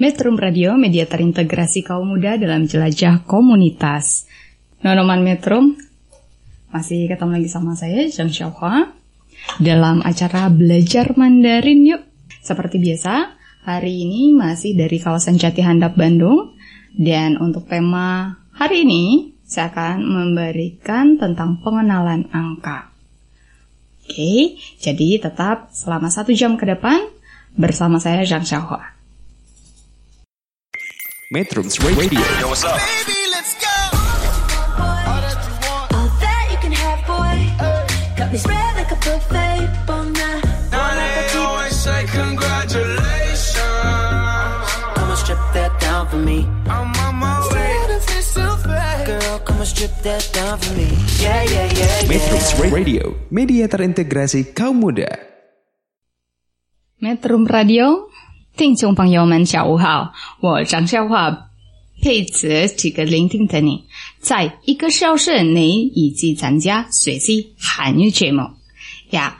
Metrum Radio, media terintegrasi kaum muda dalam jelajah komunitas. Nonoman Metrum, masih ketemu lagi sama saya, Zhang Xiaohua, dalam acara Belajar Mandarin Yuk. Seperti biasa, hari ini masih dari kawasan Jati Handap, Bandung. Dan untuk tema hari ini, saya akan memberikan tentang pengenalan angka. Oke, jadi tetap selama satu jam ke depan bersama saya Zhang Xiaohua. Metrums Radio. Yo, what's up? Baby, let's go. All that you can have, boy. Got me spread like a buffet all night. Now they always say congratulations. Come on, strip that down for me. I'm on my way. Girl, come on, strip that down for me. Yeah, yeah, yeah, yeah. Metrums Radio, media terintegrasi kaum muda. Metrum Radio，听众朋友们，下午好，我张笑话配此几个聆听的你，在一个小时内以及参加学习韩语节目。Ya,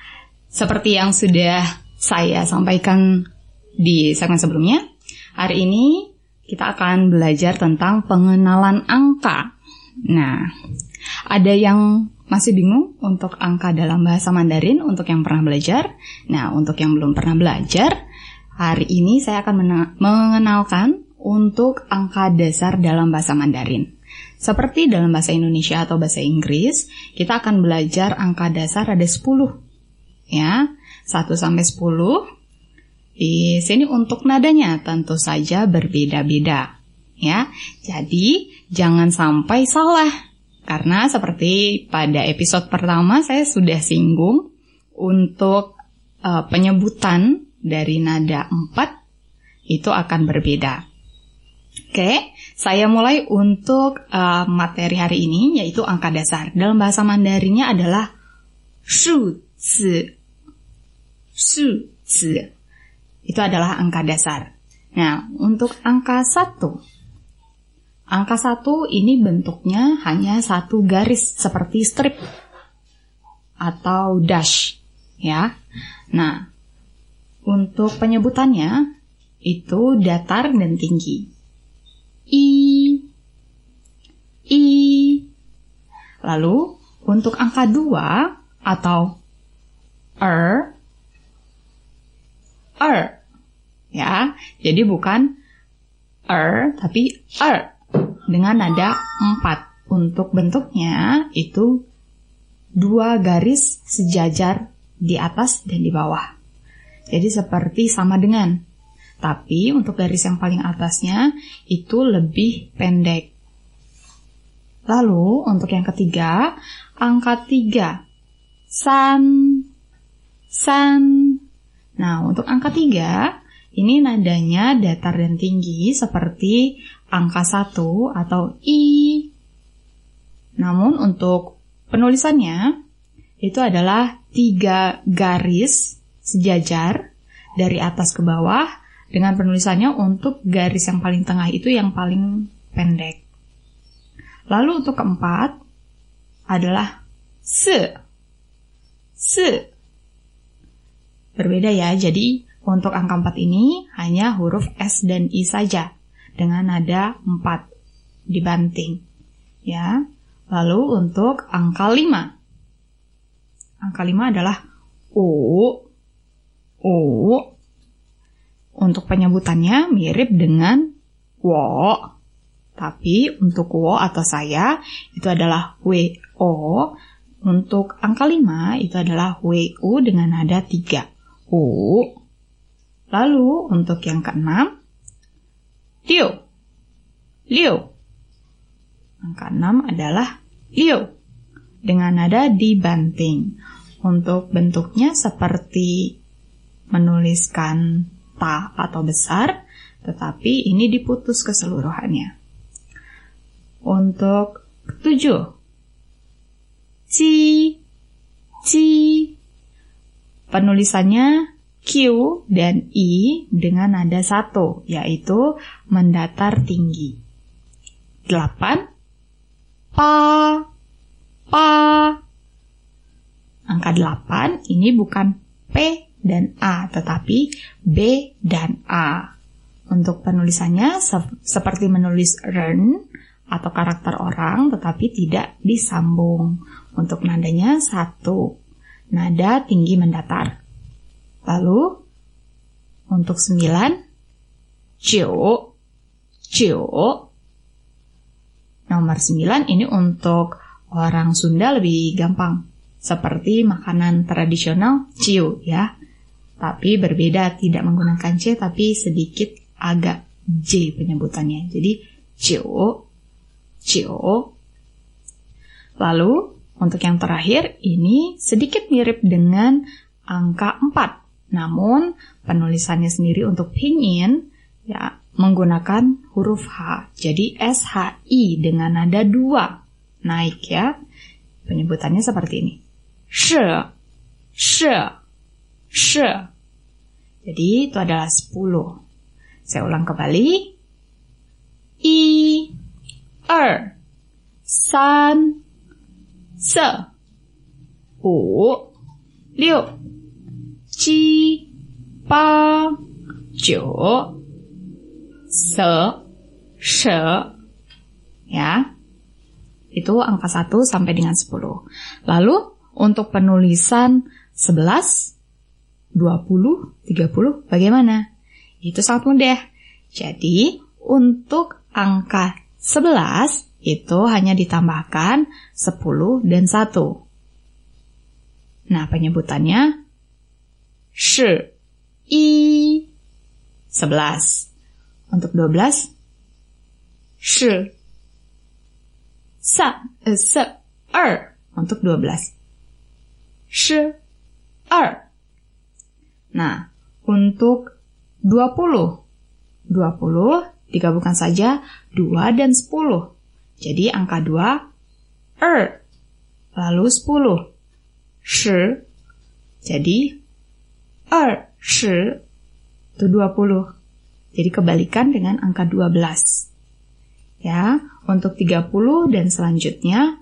seperti yang sudah saya sampaikan di segmen sebelumnya, hari ini kita akan belajar tentang pengenalan angka. Nah, ada yang masih bingung untuk angka dalam bahasa Mandarin untuk yang pernah belajar. Nah, untuk yang belum pernah belajar, hari ini saya akan mengenalkan untuk angka dasar dalam bahasa Mandarin. Seperti dalam bahasa Indonesia atau bahasa Inggris, kita akan belajar angka dasar ada 10. Ya, 1 sampai 10. Di sini untuk nadanya tentu saja berbeda-beda. Ya, jadi jangan sampai salah. Karena seperti pada episode pertama saya sudah singgung untuk eh, penyebutan dari nada 4 itu akan berbeda. Oke, saya mulai untuk eh, materi hari ini yaitu angka dasar. Dalam bahasa Mandarinnya adalah shu zi. Shu zi. Itu adalah angka dasar. Nah, untuk angka 1 Angka satu ini bentuknya hanya satu garis seperti strip atau dash, ya. Nah, untuk penyebutannya itu datar dan tinggi. I, I. Lalu untuk angka dua atau er, er, ya. Jadi bukan er tapi er dengan nada 4. Untuk bentuknya itu dua garis sejajar di atas dan di bawah. Jadi seperti sama dengan. Tapi untuk garis yang paling atasnya itu lebih pendek. Lalu untuk yang ketiga, angka 3. San. San. Nah, untuk angka 3 ini nadanya datar dan tinggi seperti angka 1 atau I. Namun untuk penulisannya itu adalah tiga garis sejajar dari atas ke bawah dengan penulisannya untuk garis yang paling tengah itu yang paling pendek. Lalu untuk keempat adalah se. Se. Berbeda ya, jadi untuk angka 4 ini hanya huruf S dan I saja dengan nada 4 dibanting. Ya. Lalu untuk angka 5. Angka 5 adalah O. O. Untuk penyebutannya mirip dengan wo. Tapi untuk wo atau saya itu adalah WO. Untuk angka 5 itu adalah WU dengan nada 3. O. Lalu untuk yang keenam, liu. Liu. Angka 6 adalah liu. Dengan nada dibanting. Untuk bentuknya seperti menuliskan ta atau besar, tetapi ini diputus keseluruhannya. untuk tujuh. Ji, ji. Penulisannya Q dan I dengan nada satu, yaitu mendatar tinggi. Delapan. Pa, pa. Angka delapan ini bukan P dan A, tetapi B dan A. Untuk penulisannya se- seperti menulis ren atau karakter orang, tetapi tidak disambung. Untuk nadanya satu, nada tinggi mendatar. Lalu untuk sembilan, jiu, jiu. Nomor sembilan ini untuk orang Sunda lebih gampang. Seperti makanan tradisional ciu ya. Tapi berbeda tidak menggunakan C tapi sedikit agak J penyebutannya. Jadi ciu, ciu. Lalu untuk yang terakhir ini sedikit mirip dengan angka 4. Namun penulisannya sendiri untuk pinyin ya menggunakan huruf H. Jadi SHI dengan nada 2 naik ya. Penyebutannya seperti ini. She, she, she. Jadi itu adalah 10. Saya ulang kembali. I, er, san, se, u, liu, ji, ba, jiu, se, she. Ya. Itu angka 1 sampai dengan 10. Lalu untuk penulisan 11, 20, 30 bagaimana? Itu sangat mudah. Jadi untuk angka 11 itu hanya ditambahkan 10 dan 1. Nah, penyebutannya shi, i, 11. Untuk 12, shi, sa, eh, se, er. Untuk 12, shi, er. Nah, untuk 20. 20 digabungkan saja 2 dan 10. Jadi angka 2 er. Lalu 10 shi. Jadi er shi itu 20. Jadi kebalikan dengan angka 12. Ya, untuk 30 dan selanjutnya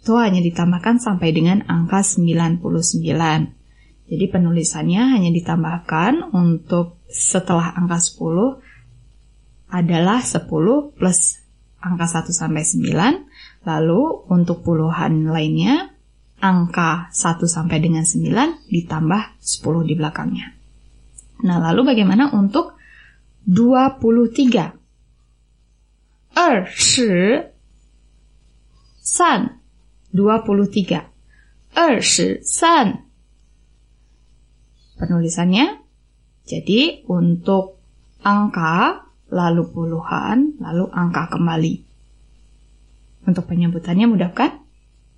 itu hanya ditambahkan sampai dengan angka 99. Jadi penulisannya hanya ditambahkan untuk setelah angka 10 adalah 10 plus angka 1 sampai 9. Lalu untuk puluhan lainnya angka 1 sampai dengan 9 ditambah 10 di belakangnya. Nah, lalu bagaimana untuk 23? Er, shi, san, 23. Er, shi, san, penulisannya. Jadi untuk angka, lalu puluhan, lalu angka kembali. Untuk penyebutannya mudah kan?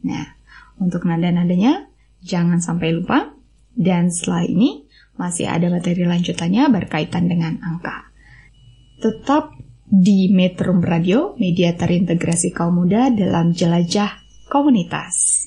Nah, untuk nada-nadanya jangan sampai lupa. Dan setelah ini masih ada materi lanjutannya berkaitan dengan angka. Tetap di Metro Radio, media terintegrasi kaum muda dalam jelajah komunitas.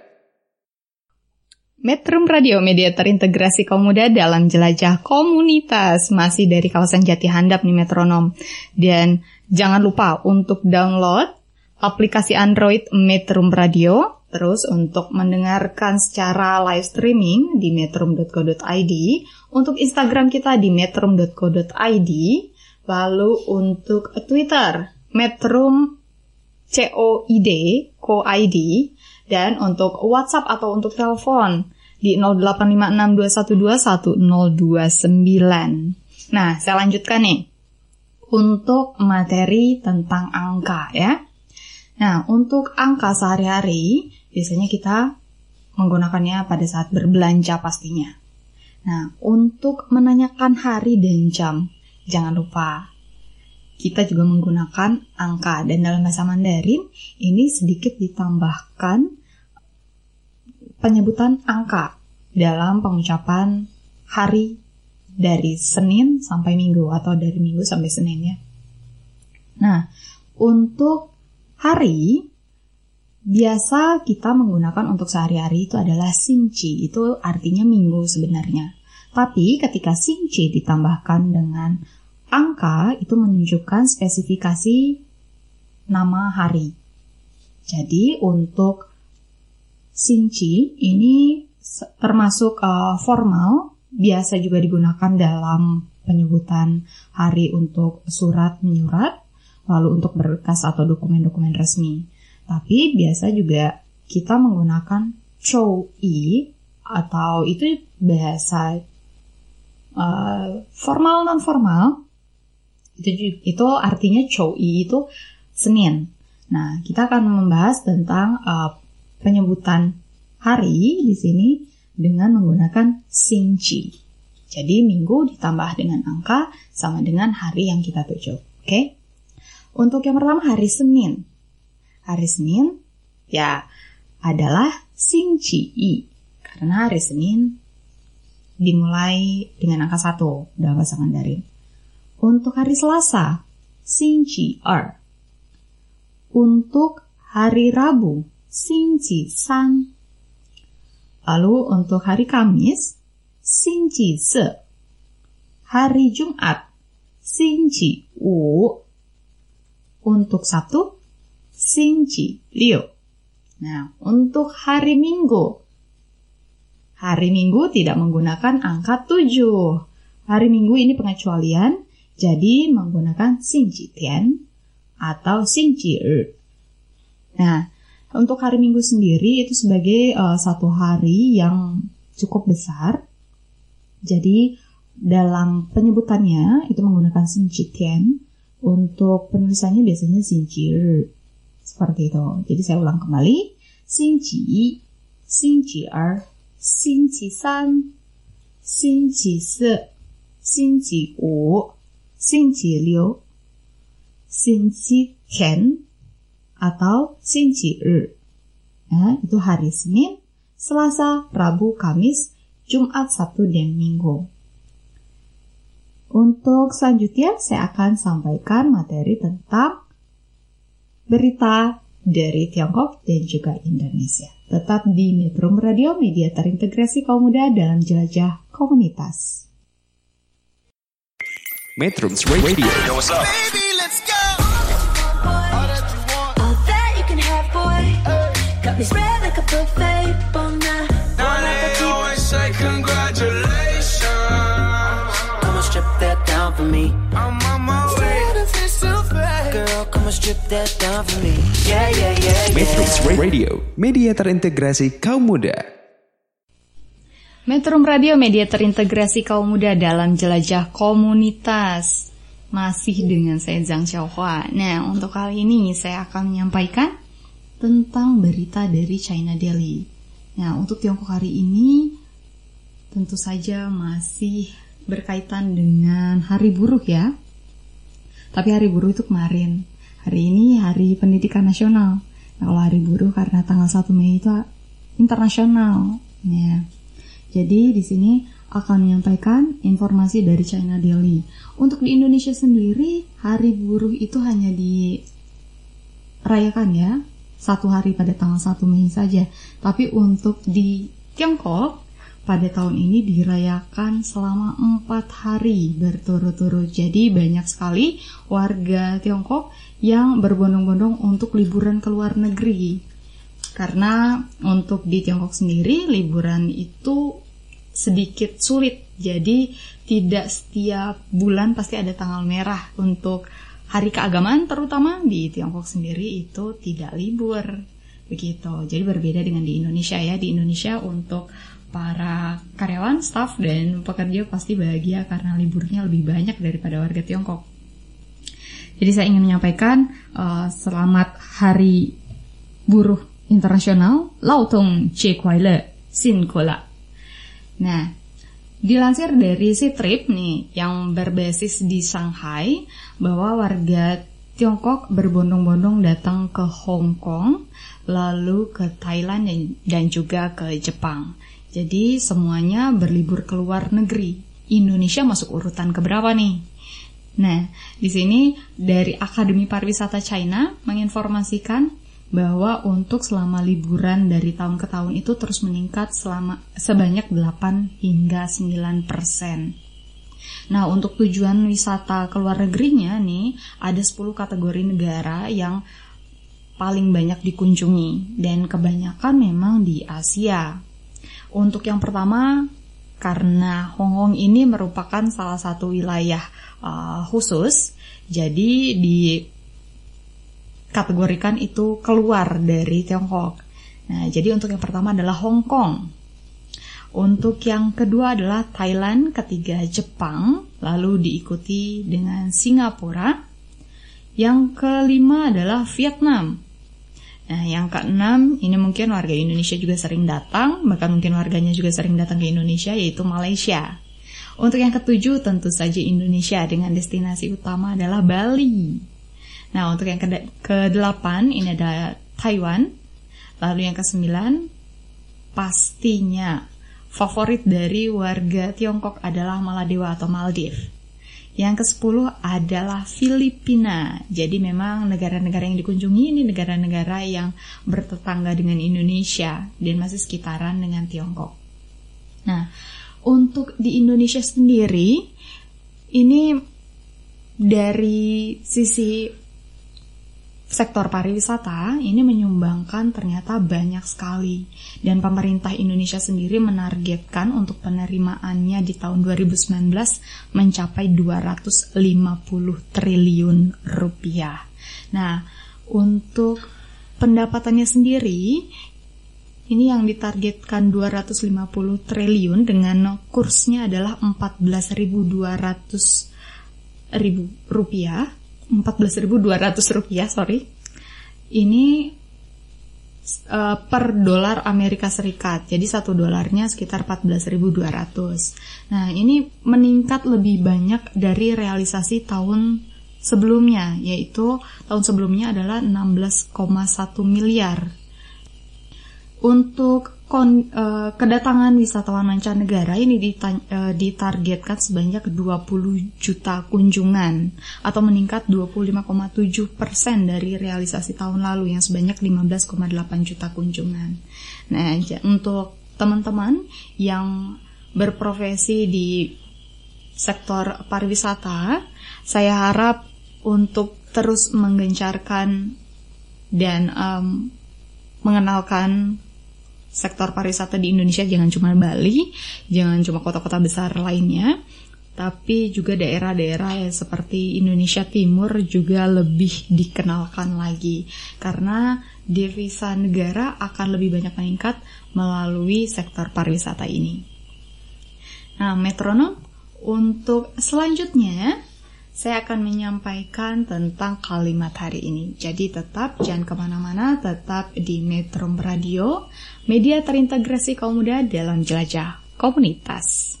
Metrum Radio, media terintegrasi kaum muda dalam jelajah komunitas. Masih dari kawasan Jati Handap nih metronom. Dan jangan lupa untuk download aplikasi Android Metrum Radio. Terus untuk mendengarkan secara live streaming di metrum.co.id. Untuk Instagram kita di metrum.co.id. Lalu untuk Twitter, Metrum COID, COID, dan untuk WhatsApp atau untuk telepon di 0856211029. Nah, saya lanjutkan nih. Untuk materi tentang angka ya. Nah, untuk angka sehari-hari biasanya kita menggunakannya pada saat berbelanja pastinya. Nah, untuk menanyakan hari dan jam, jangan lupa kita juga menggunakan angka dan dalam bahasa Mandarin ini sedikit ditambahkan penyebutan angka dalam pengucapan hari dari Senin sampai Minggu atau dari Minggu sampai Senin ya. Nah, untuk hari biasa kita menggunakan untuk sehari-hari itu adalah sinci, itu artinya minggu sebenarnya. Tapi ketika sinci ditambahkan dengan angka itu menunjukkan spesifikasi nama hari. Jadi untuk Sinci ini termasuk uh, formal, biasa juga digunakan dalam penyebutan hari untuk surat menyurat, lalu untuk berkas atau dokumen-dokumen resmi. Tapi biasa juga kita menggunakan chow i atau itu bahasa uh, formal non formal itu itu artinya i itu Senin. Nah, kita akan membahas tentang uh, penyebutan hari di sini dengan menggunakan Singci. Jadi minggu ditambah dengan angka sama dengan hari yang kita tuju. Oke? Okay? Untuk yang pertama hari Senin. Hari Senin ya adalah Singci I. Karena hari Senin dimulai dengan angka satu dalam bahasa Mandarin. Untuk hari Selasa, Xingqi Er. Untuk hari Rabu, Xingqi San. Lalu untuk hari Kamis, Xingqi Se. Hari Jumat, Xingqi Wu. Untuk Sabtu, Xingqi Liu. Nah, untuk hari Minggu, hari Minggu tidak menggunakan angka 7. Hari Minggu ini pengecualian, jadi menggunakan Tian atau Er. Nah, untuk hari Minggu sendiri itu sebagai uh, satu hari yang cukup besar. Jadi dalam penyebutannya itu menggunakan sinchitian. Untuk penulisannya biasanya sinjir. Seperti itu. Jadi saya ulang kembali. Sinji, sinjir, sinjisan, sinjise, sinjiwu, sinjiliu, sinjitian, atau Shinji Ru. Nah, itu hari Senin, Selasa, Rabu, Kamis, Jumat, Sabtu, dan Minggu. Untuk selanjutnya saya akan sampaikan materi tentang berita dari Tiongkok dan juga Indonesia. Tetap di Metro Radio Media Terintegrasi Kaum Muda dalam Jelajah Komunitas. Metro Radio. Yo, what's up? Baby, let's. Got me spread like a buffet, bon Now they always say congratulations. Come and strip that down for me. I'm on my way. Girl, come and strip that down for me. Yeah, yeah, yeah, Metrums yeah. Radio, media terintegrasi kaum muda. Metro Radio media terintegrasi kaum muda dalam jelajah komunitas. Masih dengan saya Zhang Xiaohua. Nah, untuk kali ini saya akan menyampaikan tentang berita dari China Daily. Nah, untuk Tiongkok hari ini tentu saja masih berkaitan dengan hari buruh ya. Tapi hari buruh itu kemarin. Hari ini hari pendidikan nasional. Nah, kalau hari buruh karena tanggal 1 Mei itu internasional. Ya. Jadi di sini akan menyampaikan informasi dari China Daily. Untuk di Indonesia sendiri, hari buruh itu hanya dirayakan ya, satu hari pada tanggal 1 Mei saja. Tapi untuk di Tiongkok, pada tahun ini dirayakan selama empat hari berturut-turut. Jadi banyak sekali warga Tiongkok yang berbondong-bondong untuk liburan ke luar negeri. Karena untuk di Tiongkok sendiri liburan itu sedikit sulit. Jadi tidak setiap bulan pasti ada tanggal merah untuk hari keagamaan terutama di Tiongkok sendiri itu tidak libur. Begitu. Jadi berbeda dengan di Indonesia ya. Di Indonesia untuk para karyawan, staff dan pekerja pasti bahagia karena liburnya lebih banyak daripada warga Tiongkok. Jadi saya ingin menyampaikan uh, selamat hari buruh internasional Lautong Jie Kuai Le Xin Kola. Nah, dilansir dari Citrip nih yang berbasis di Shanghai bahwa warga Tiongkok berbondong-bondong datang ke Hong Kong, lalu ke Thailand dan juga ke Jepang. Jadi semuanya berlibur ke luar negeri. Indonesia masuk urutan keberapa nih? Nah, di sini dari Akademi Pariwisata China menginformasikan bahwa untuk selama liburan dari tahun ke tahun itu terus meningkat selama sebanyak 8 hingga 9 persen. Nah, untuk tujuan wisata ke luar negerinya nih, ada 10 kategori negara yang paling banyak dikunjungi dan kebanyakan memang di Asia. Untuk yang pertama, karena Hong Kong ini merupakan salah satu wilayah uh, khusus, jadi di kategorikan itu keluar dari Tiongkok. Nah, jadi untuk yang pertama adalah Hong Kong. Untuk yang kedua adalah Thailand, ketiga Jepang, lalu diikuti dengan Singapura. Yang kelima adalah Vietnam. Nah, yang keenam ini mungkin warga Indonesia juga sering datang, bahkan mungkin warganya juga sering datang ke Indonesia yaitu Malaysia. Untuk yang ketujuh tentu saja Indonesia dengan destinasi utama adalah Bali. Nah, untuk yang ke-8 ini ada Taiwan. Lalu yang ke-9 pastinya favorit dari warga Tiongkok adalah Maladewa atau Maldives. Yang ke-10 adalah Filipina. Jadi memang negara-negara yang dikunjungi ini negara-negara yang bertetangga dengan Indonesia dan masih sekitaran dengan Tiongkok. Nah, untuk di Indonesia sendiri ini dari sisi sektor pariwisata ini menyumbangkan ternyata banyak sekali dan pemerintah Indonesia sendiri menargetkan untuk penerimaannya di tahun 2019 mencapai 250 triliun rupiah. Nah, untuk pendapatannya sendiri ini yang ditargetkan 250 triliun dengan kursnya adalah 14.200 ribu rupiah 14.200 rupiah sorry. Ini uh, per dolar Amerika Serikat. Jadi satu dolarnya sekitar 14.200 nah ini meningkat lebih banyak dari realisasi tahun sebelumnya yaitu tahun sebelumnya adalah 16,1 miliar. Untuk kon, uh, kedatangan wisatawan mancanegara ini dita, uh, ditargetkan sebanyak 20 juta kunjungan atau meningkat 25,7 persen dari realisasi tahun lalu yang sebanyak 15,8 juta kunjungan. Nah, untuk teman-teman yang berprofesi di sektor pariwisata, saya harap untuk terus menggencarkan dan um, mengenalkan sektor pariwisata di Indonesia jangan cuma Bali, jangan cuma kota-kota besar lainnya, tapi juga daerah-daerah yang seperti Indonesia Timur juga lebih dikenalkan lagi karena devisa negara akan lebih banyak meningkat melalui sektor pariwisata ini. Nah, metronom untuk selanjutnya saya akan menyampaikan tentang kalimat hari ini. Jadi tetap jangan ke mana-mana, tetap di Metro Radio, media terintegrasi kaum muda dalam jelajah komunitas.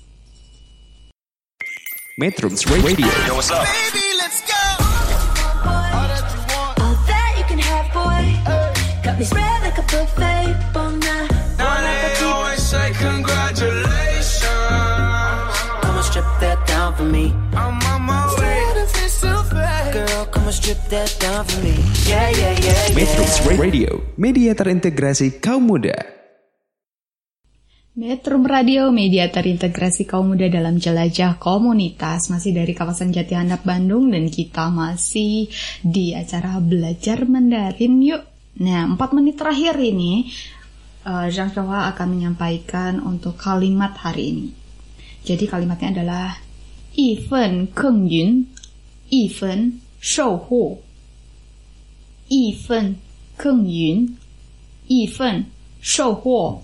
Metro Radio. Yo, what's up? Baby, let's go. All that you can have, boy. Got me spread like a buffet. yeah. Radio, media terintegrasi kaum muda. Metro Radio, media terintegrasi kaum muda dalam jelajah komunitas masih dari kawasan Jati Handap Bandung dan kita masih di acara belajar Mandarin yuk. Nah, 4 menit terakhir ini uh, Zhang Xiaohua akan menyampaikan untuk kalimat hari ini. Jadi kalimatnya adalah 一份耕耘，一分 收获。一份耕耘，一份收获。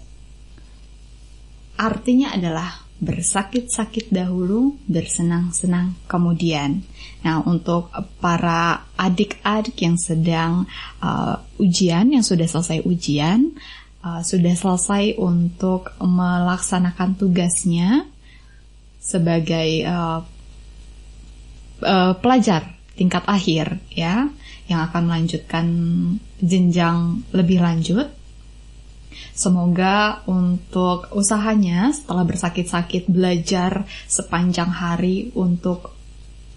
Artinya adalah bersakit-sakit dahulu, bersenang-senang kemudian. Nah, untuk para adik-adik yang sedang uh, ujian, yang sudah selesai ujian, uh, sudah selesai untuk melaksanakan tugasnya sebagai uh, uh, pelajar tingkat akhir, ya, yang akan melanjutkan jenjang lebih lanjut. Semoga untuk usahanya setelah bersakit-sakit belajar sepanjang hari untuk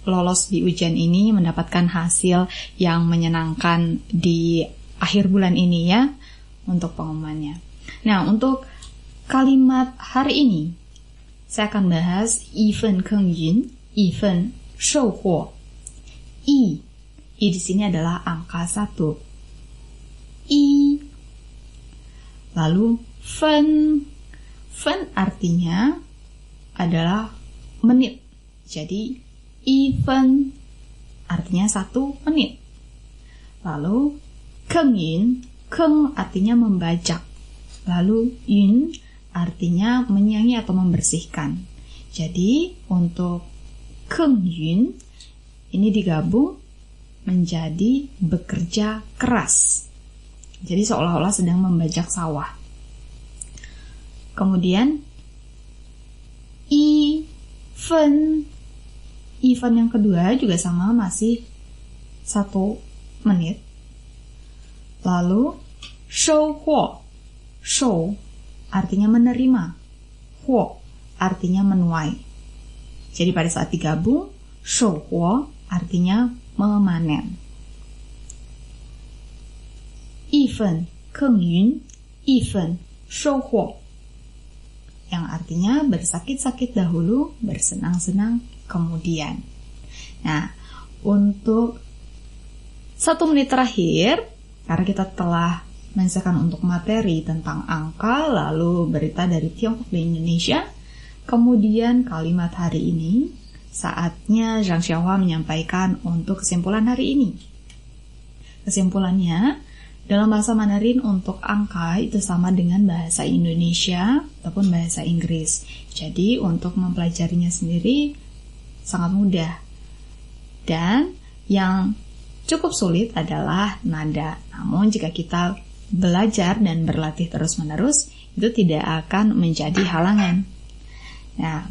lolos di ujian ini mendapatkan hasil yang menyenangkan di akhir bulan ini ya untuk pengumumannya. Nah, untuk kalimat hari ini saya akan bahas 一份耕耘，一份收获。 i i di sini adalah angka satu. i Lalu fen fen artinya adalah menit. Jadi even artinya satu menit. Lalu kengin keng artinya membajak. Lalu yun artinya menyanyi atau membersihkan. Jadi untuk keng yun ini digabung menjadi bekerja keras. Jadi seolah-olah sedang membajak sawah. Kemudian event event yang kedua juga sama masih satu menit. Lalu show huo show artinya menerima, huo artinya menuai. Jadi pada saat digabung show huo artinya memanen. Yifen, keng yun, yifen, shouhuo. Yang artinya bersakit-sakit dahulu, bersenang-senang kemudian. Nah, untuk satu menit terakhir, karena kita telah menyelesaikan untuk materi tentang angka, lalu berita dari Tiongkok dan Indonesia, kemudian kalimat hari ini saatnya Zhang Xiaohua menyampaikan untuk kesimpulan hari ini. Kesimpulannya, dalam bahasa Mandarin untuk angka itu sama dengan bahasa Indonesia ataupun bahasa Inggris. Jadi untuk mempelajarinya sendiri sangat mudah. Dan yang cukup sulit adalah nada. Namun jika kita belajar dan berlatih terus-menerus, itu tidak akan menjadi halangan. Nah,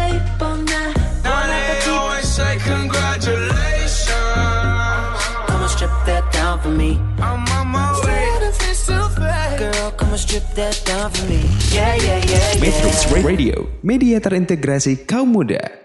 say congratulations. Come and strip that down for me. I'm on my way. Girl, come and strip that down for me. Yeah, yeah, yeah, yeah. Metrums Radio Media terintegrasi kaum muda